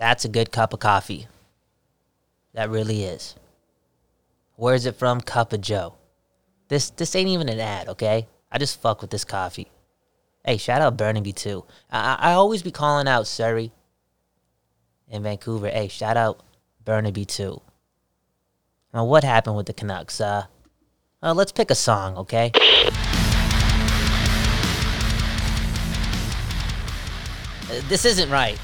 That's a good cup of coffee. That really is. Where's it from? Cup of Joe. This this ain't even an ad, okay? I just fuck with this coffee. Hey, shout out Burnaby too. I I always be calling out Surrey in Vancouver. Hey, shout out Burnaby too. Now, what happened with the Canucks? Uh, uh let's pick a song, okay? Uh, this isn't right.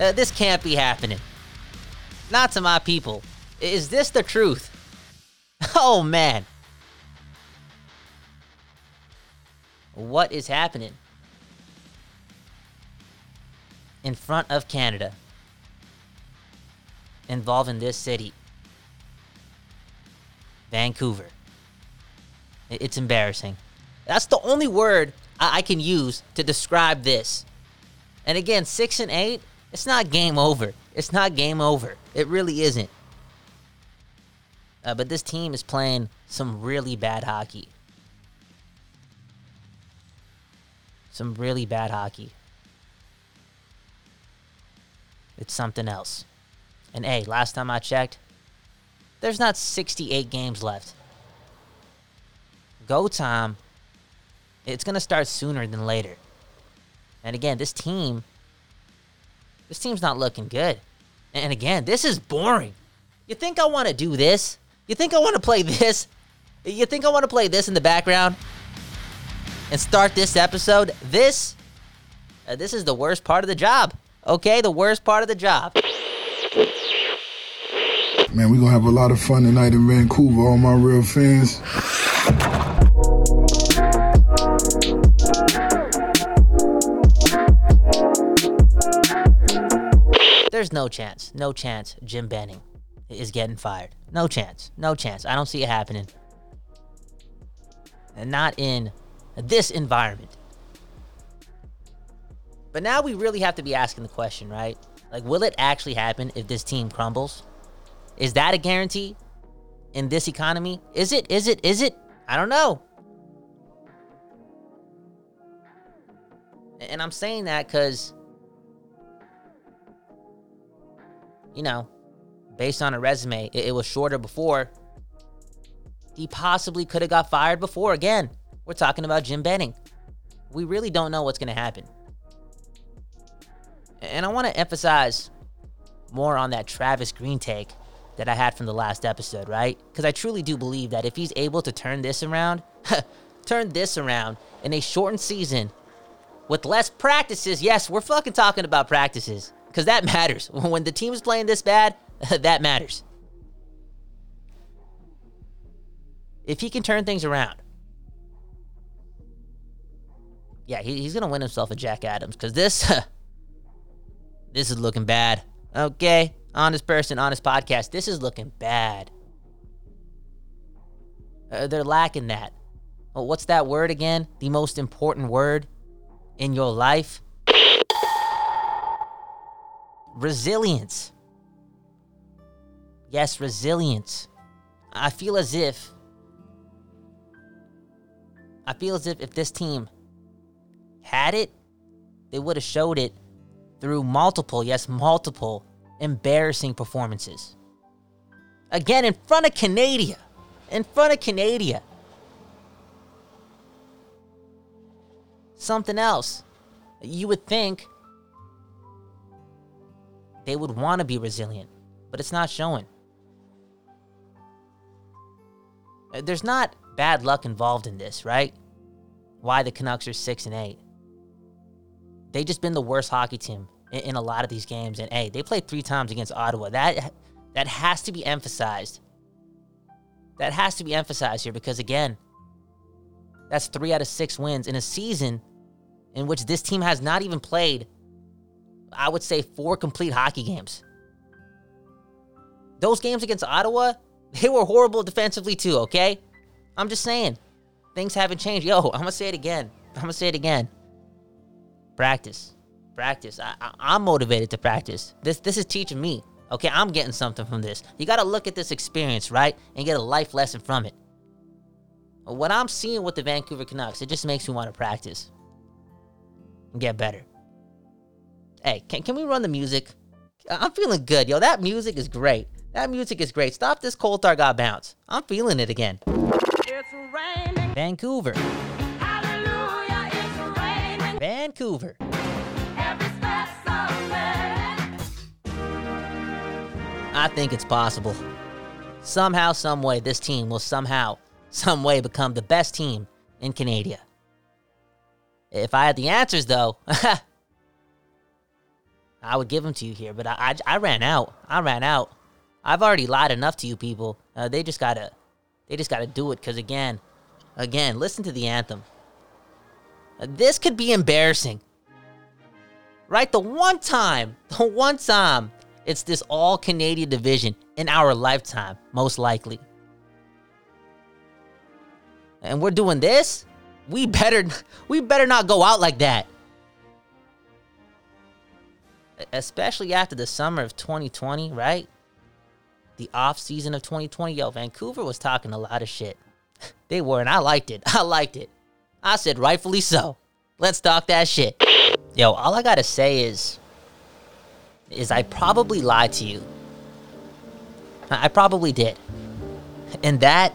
Uh, this can't be happening. Not to my people. Is this the truth? Oh man. What is happening? In front of Canada. Involving this city. Vancouver. It's embarrassing. That's the only word I, can use to describe this. And again, six and eight, it's not game over. It's not game over. It really isn't. Uh, but this team is playing some really bad hockey. Some really bad hockey. It's something else. And hey, last time I checked, there's not 68 games left. Go time. It's going to start sooner than later. And again, this team, this team's not looking good. And again, this is boring. You think I want to do this? You think I want to play this? You think I want to play this in the background and start this episode? This, uh, this is the worst part of the job. Okay, the worst part of the job. Man, we're gonna have a lot of fun tonight in Vancouver, all my real fans. No chance, no chance Jim Benning is getting fired. No chance, no chance. I don't see it happening. And not in this environment. But now we really have to be asking the question, right? Like, will it actually happen if this team crumbles? Is that a guarantee in this economy? Is it? Is it? Is it? I don't know. And I'm saying that because, you know, based on a resume, it, it was shorter before. He possibly could have got fired before. Again, we're talking about Jim Benning. We really don't know what's going to happen. And I want to emphasize more on that Travis Green take that I had from the last episode, right? Because I truly do believe that if he's able to turn this around, turn this around in a shortened season with less practices, yes, we're fucking talking about practices because that matters. When the team is playing this bad, that matters. If he can turn things around, yeah, he, he's gonna win himself a Jack Adams because this, this is looking bad. Okay, honest person, honest podcast. This is looking bad. Uh, they're lacking that. What's that word again? The most important word in your life? Resilience. Yes, resilience. I feel as if I feel as if if this team had it, they would have showed it through multiple, yes, multiple embarrassing performances. Again, in front of Canada. In front of Canada. Something else. You would think they would want to be resilient, but it's not showing. Uh, There's not bad luck involved in this, right? Why the Canucks are 6 and 8. They've just been the worst hockey team in, in a lot of these games and hey, they played 3 times against Ottawa. That that has to be emphasized. That has to be emphasized here because again, that's 3 out of 6 wins in a season in which this team has not even played I would say 4 complete hockey games. Those games against Ottawa, they were horrible defensively too, okay? I'm just saying. Things haven't changed. Yo, I'm gonna say it again. I'm gonna say it again. Practice. Practice. I, I, I'm motivated to practice. This this is teaching me. Okay, I'm getting something from this. You gotta look at this experience, right? And get a life lesson from it. What I'm seeing with the Vancouver Canucks, it just makes me want to practice and get better. Hey, can, can we run the music? I'm feeling good, yo. That music is great. That music is great. Stop this Coltar got bounce. I'm feeling it again. Vancouver. Hallelujah, it's raining. Vancouver. Every step's somewhere. I think it's possible. Somehow, some way, this team will somehow, some way become the best team in Canada. If I had the answers, though, I would give them to you here. But I, I, I ran out. I ran out. I've already lied enough to you people. Uh, they just gotta, they just gotta do it. Cause again, again, listen to the anthem. Uh, this could be embarrassing. Right? The one time, the one time it's this all Canadian division in our lifetime, most likely. And we're doing this? We better we better not go out like that. Especially after the summer of 2020, right? The off season of 2020. Yo, Vancouver was talking a lot of shit. They were, and I liked it. I liked it. I said rightfully so. Let's talk that shit. Yo, all I gotta say is is I probably lied to you. I probably did. And that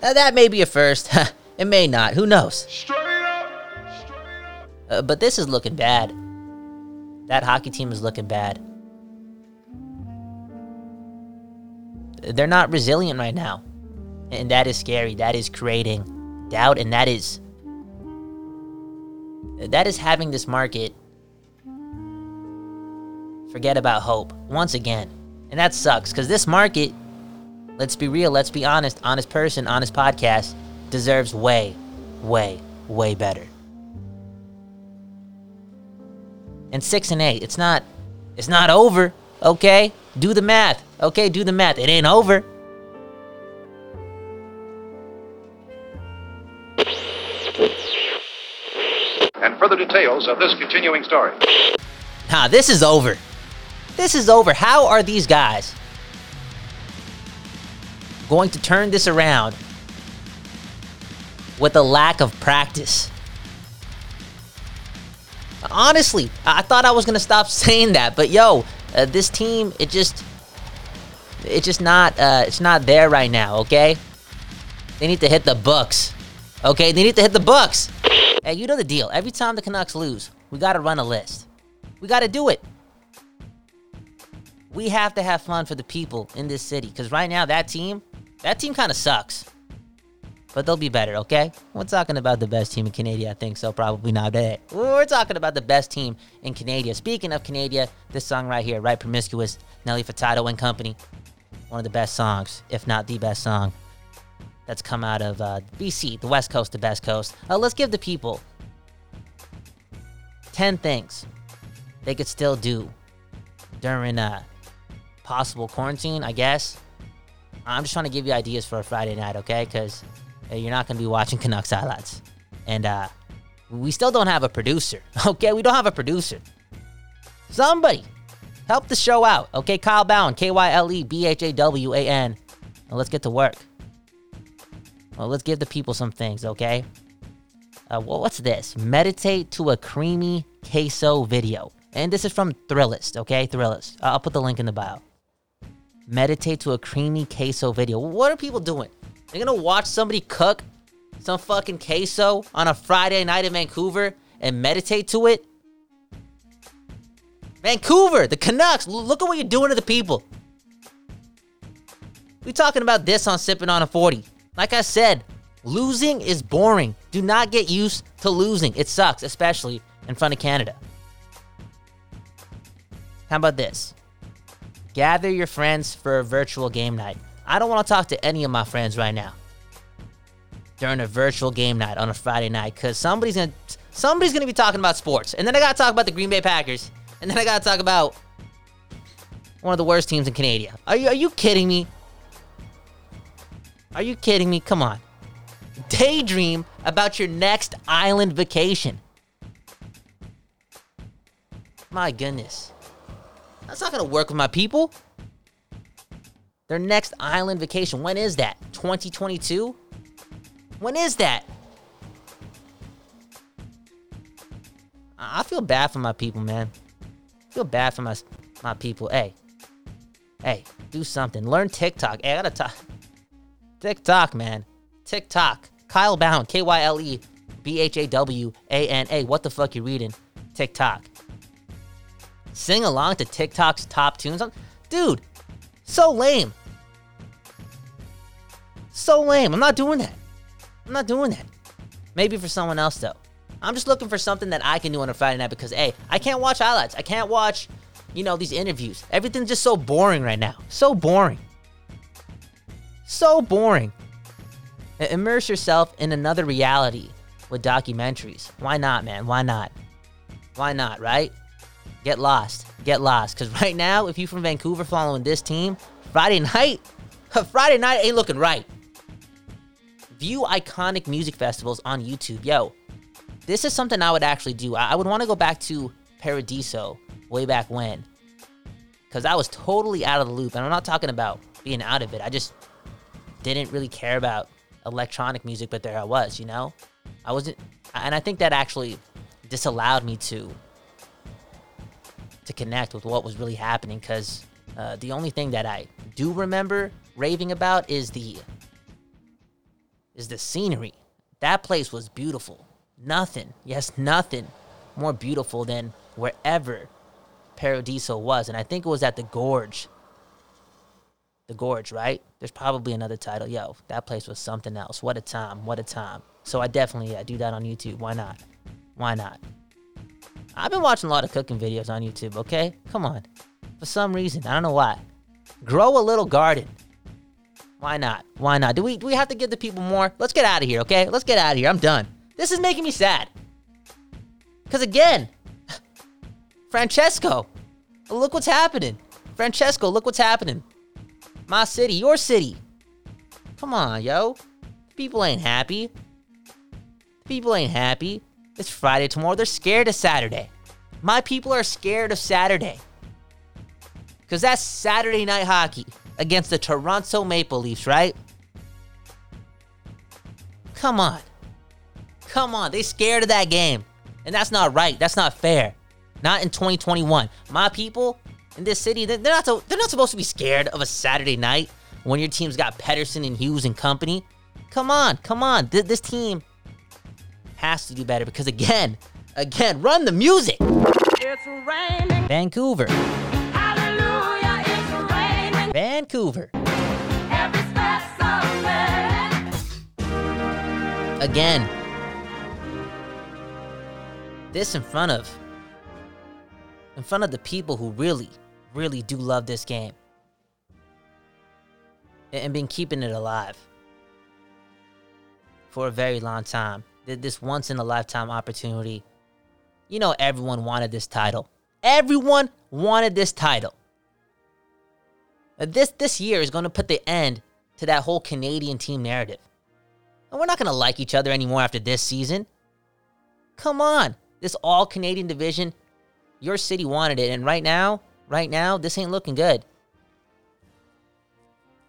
that may be a first. it may not. Who knows? Uh, but this is looking bad. That hockey team is looking bad. They're not resilient right now. And that is scary. That is creating doubt and that is that is having this market forget about hope once again. And that sucks because this market, let's be real, let's be honest, honest person, honest podcast, deserves way, way, way better. And six and eight, it's not, it's not over. Okay, do the math. Okay, do the math. It ain't over. and further details of this continuing story. Nah, this is over. This is over. How are these guys going to turn this around with a lack of practice? Honestly, I thought I was gonna stop saying that, but yo, uh, this team, it just, it's just not, uh, it's not there right now. Okay, they need to hit the books. Okay, they need to hit the books. Hey, you know the deal. Every time the Canucks lose, we gotta run a list. We gotta do it. We have to have fun for the people in this city. Because right now, that team, that team kind of sucks. But they'll be better, okay? We're talking about the best team in Canada, I think so. Probably not today. We're talking about the best team in Canada. Speaking of Canada, this song right here, Right Promiscuous, Nelly Furtado and Company. One of the best songs, if not the best song, that's come out of uh, BC, the West Coast, the best coast. Uh, let's give the people 10 things they could still do during a possible quarantine, I guess. I'm just trying to give you ideas for a Friday night, okay? Because uh, you're not going to be watching Canucks highlights. And uh, we still don't have a producer, okay? We don't have a producer. Somebody help the show out, okay? Kyle Bhawan, K Y L E B H A W A N. Let's get to work. Well, let's give the people some things, okay? Uh, well, what's this? Meditate to a creamy queso video. And this is from Thrillist, okay? Thrillist. Uh, I'll put the link in the bio. Meditate to a creamy queso video. What are people doing? They're gonna watch somebody cook some fucking queso on a Friday night in Vancouver and meditate to it? Vancouver, the Canucks, look at what you're doing to the people. We talking about this on Sipping on a 40. Like I said, losing is boring. Do not get used to losing. It sucks, especially in front of Canada. How about this? Gather your friends for a virtual game night. I don't want to talk to any of my friends right now during a virtual game night on a Friday night because somebody's gonna somebody's gonna be talking about sports, and then I gotta talk about the Green Bay Packers, and then I gotta talk about one of the worst teams in Canada. Are you are you kidding me? Are you kidding me? Come on. Daydream about your next island vacation. My goodness. That's not gonna work with my people. Their next island vacation. When is that? 2022? When is that? I feel bad for my people, man. I feel bad for my My people, hey, hey, do something. Learn TikTok. Hey, I gotta talk. TikTok, man. TikTok. Kyle Bhawan. K Y L E B H A W A N A. What the fuck you reading? TikTok. Sing along to TikTok's top tunes. Dude, so lame. So lame. I'm not doing that. I'm not doing that. Maybe for someone else though. I'm just looking for something that I can do on a Friday night because hey, I can't watch highlights. I can't watch, you know, these interviews. Everything's just so boring right now. So boring. So boring. Immerse yourself in another reality with documentaries. Why not, man? Why not? Why not, right? Get lost. Get lost. Because right now, if you're from Vancouver following this team, Friday night, Friday night ain't looking right. View iconic music festivals on YouTube. Yo, this is something I would actually do. I, would want to go back to Paradiso way back when. Because I was totally out of the loop. And I'm not talking about being out of it. I just didn't really care about electronic music, but there I was, you know? I wasn't. And I think that actually disallowed me to to connect with what was really happening because uh, the only thing that I do remember raving about is the is the scenery. That place was beautiful. Nothing, yes, nothing more beautiful than wherever Paradiso was, and I think it was at the Gorge. The Gorge, right? There's probably another title. Yo, that place was something else. What a time! What a time! So I definitely yeah, do that on YouTube. Why not? Why not? I've been watching a lot of cooking videos on YouTube, okay? Come on. For some reason, I don't know why. Grow a little garden. Why not? Why not? Do we do we have to give the people more? Let's get out of here, okay? Let's get out of here. I'm done. This is making me sad. Cause again, Francesco, look what's happening. Francesco, look what's happening. My city, your city. Come on, yo. People ain't happy. People ain't happy. It's Friday tomorrow. They're scared of Saturday. My people are scared of Saturday. Because that's Saturday night hockey against the Toronto Maple Leafs, right? Come on. Come on. They scared of that game. And that's not right. That's not fair. Not in 2021. My people in this city, they're not, so, they're not supposed to be scared of a Saturday night when your team's got Pettersson and Hughes and company. Come on. Come on. Th- This team has to do better because, again, again, run the music. It's raining. Vancouver. Hallelujah, it's raining. Vancouver. Again. This in front of in front of the people who really, really do love this game. And and been keeping it alive for a very long time. This once in a lifetime opportunity. You know everyone wanted this title. Everyone wanted this title. This this year is going to put the end to that whole Canadian team narrative. And we're not going to like each other anymore after this season. Come on. This all Canadian division, your city wanted it. And right now, right now, this ain't looking good.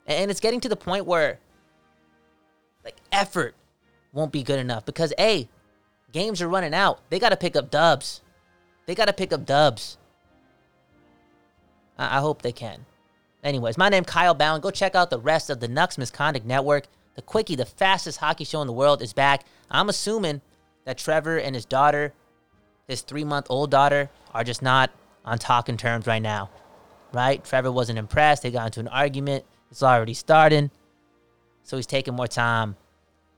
And it's getting to the point where, like, effort won't be good enough because, A, games are running out. They got to pick up dubs. They got to pick up dubs. I hope they can. Anyways, my name Kyle Bhawan. Go check out the rest of the Nucks Misconduct Network. The Quickie, the fastest hockey show in the world, is back. I'm assuming that Trevor and his daughter, his three month old daughter, are just not on talking terms right now. Right? Trevor wasn't impressed. They got into an argument. It's already starting. So he's taking more time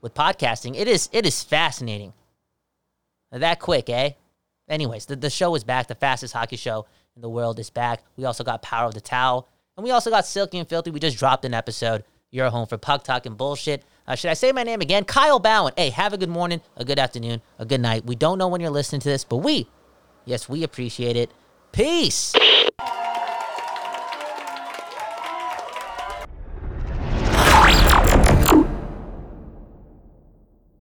with podcasting. It is it is fascinating. That quick, eh? Anyways, the, the show is back. The fastest hockey show in the world is back. We also got Power of the Towel. And we also got Silky and Filthy. We just dropped an episode. You're home for Puck Talk and Bullshit. Uh, should I say my name again? Kyle Bhawan. Hey, have a good morning, a good afternoon, a good night. We don't know when you're listening to this, but we, yes, we appreciate it. Peace.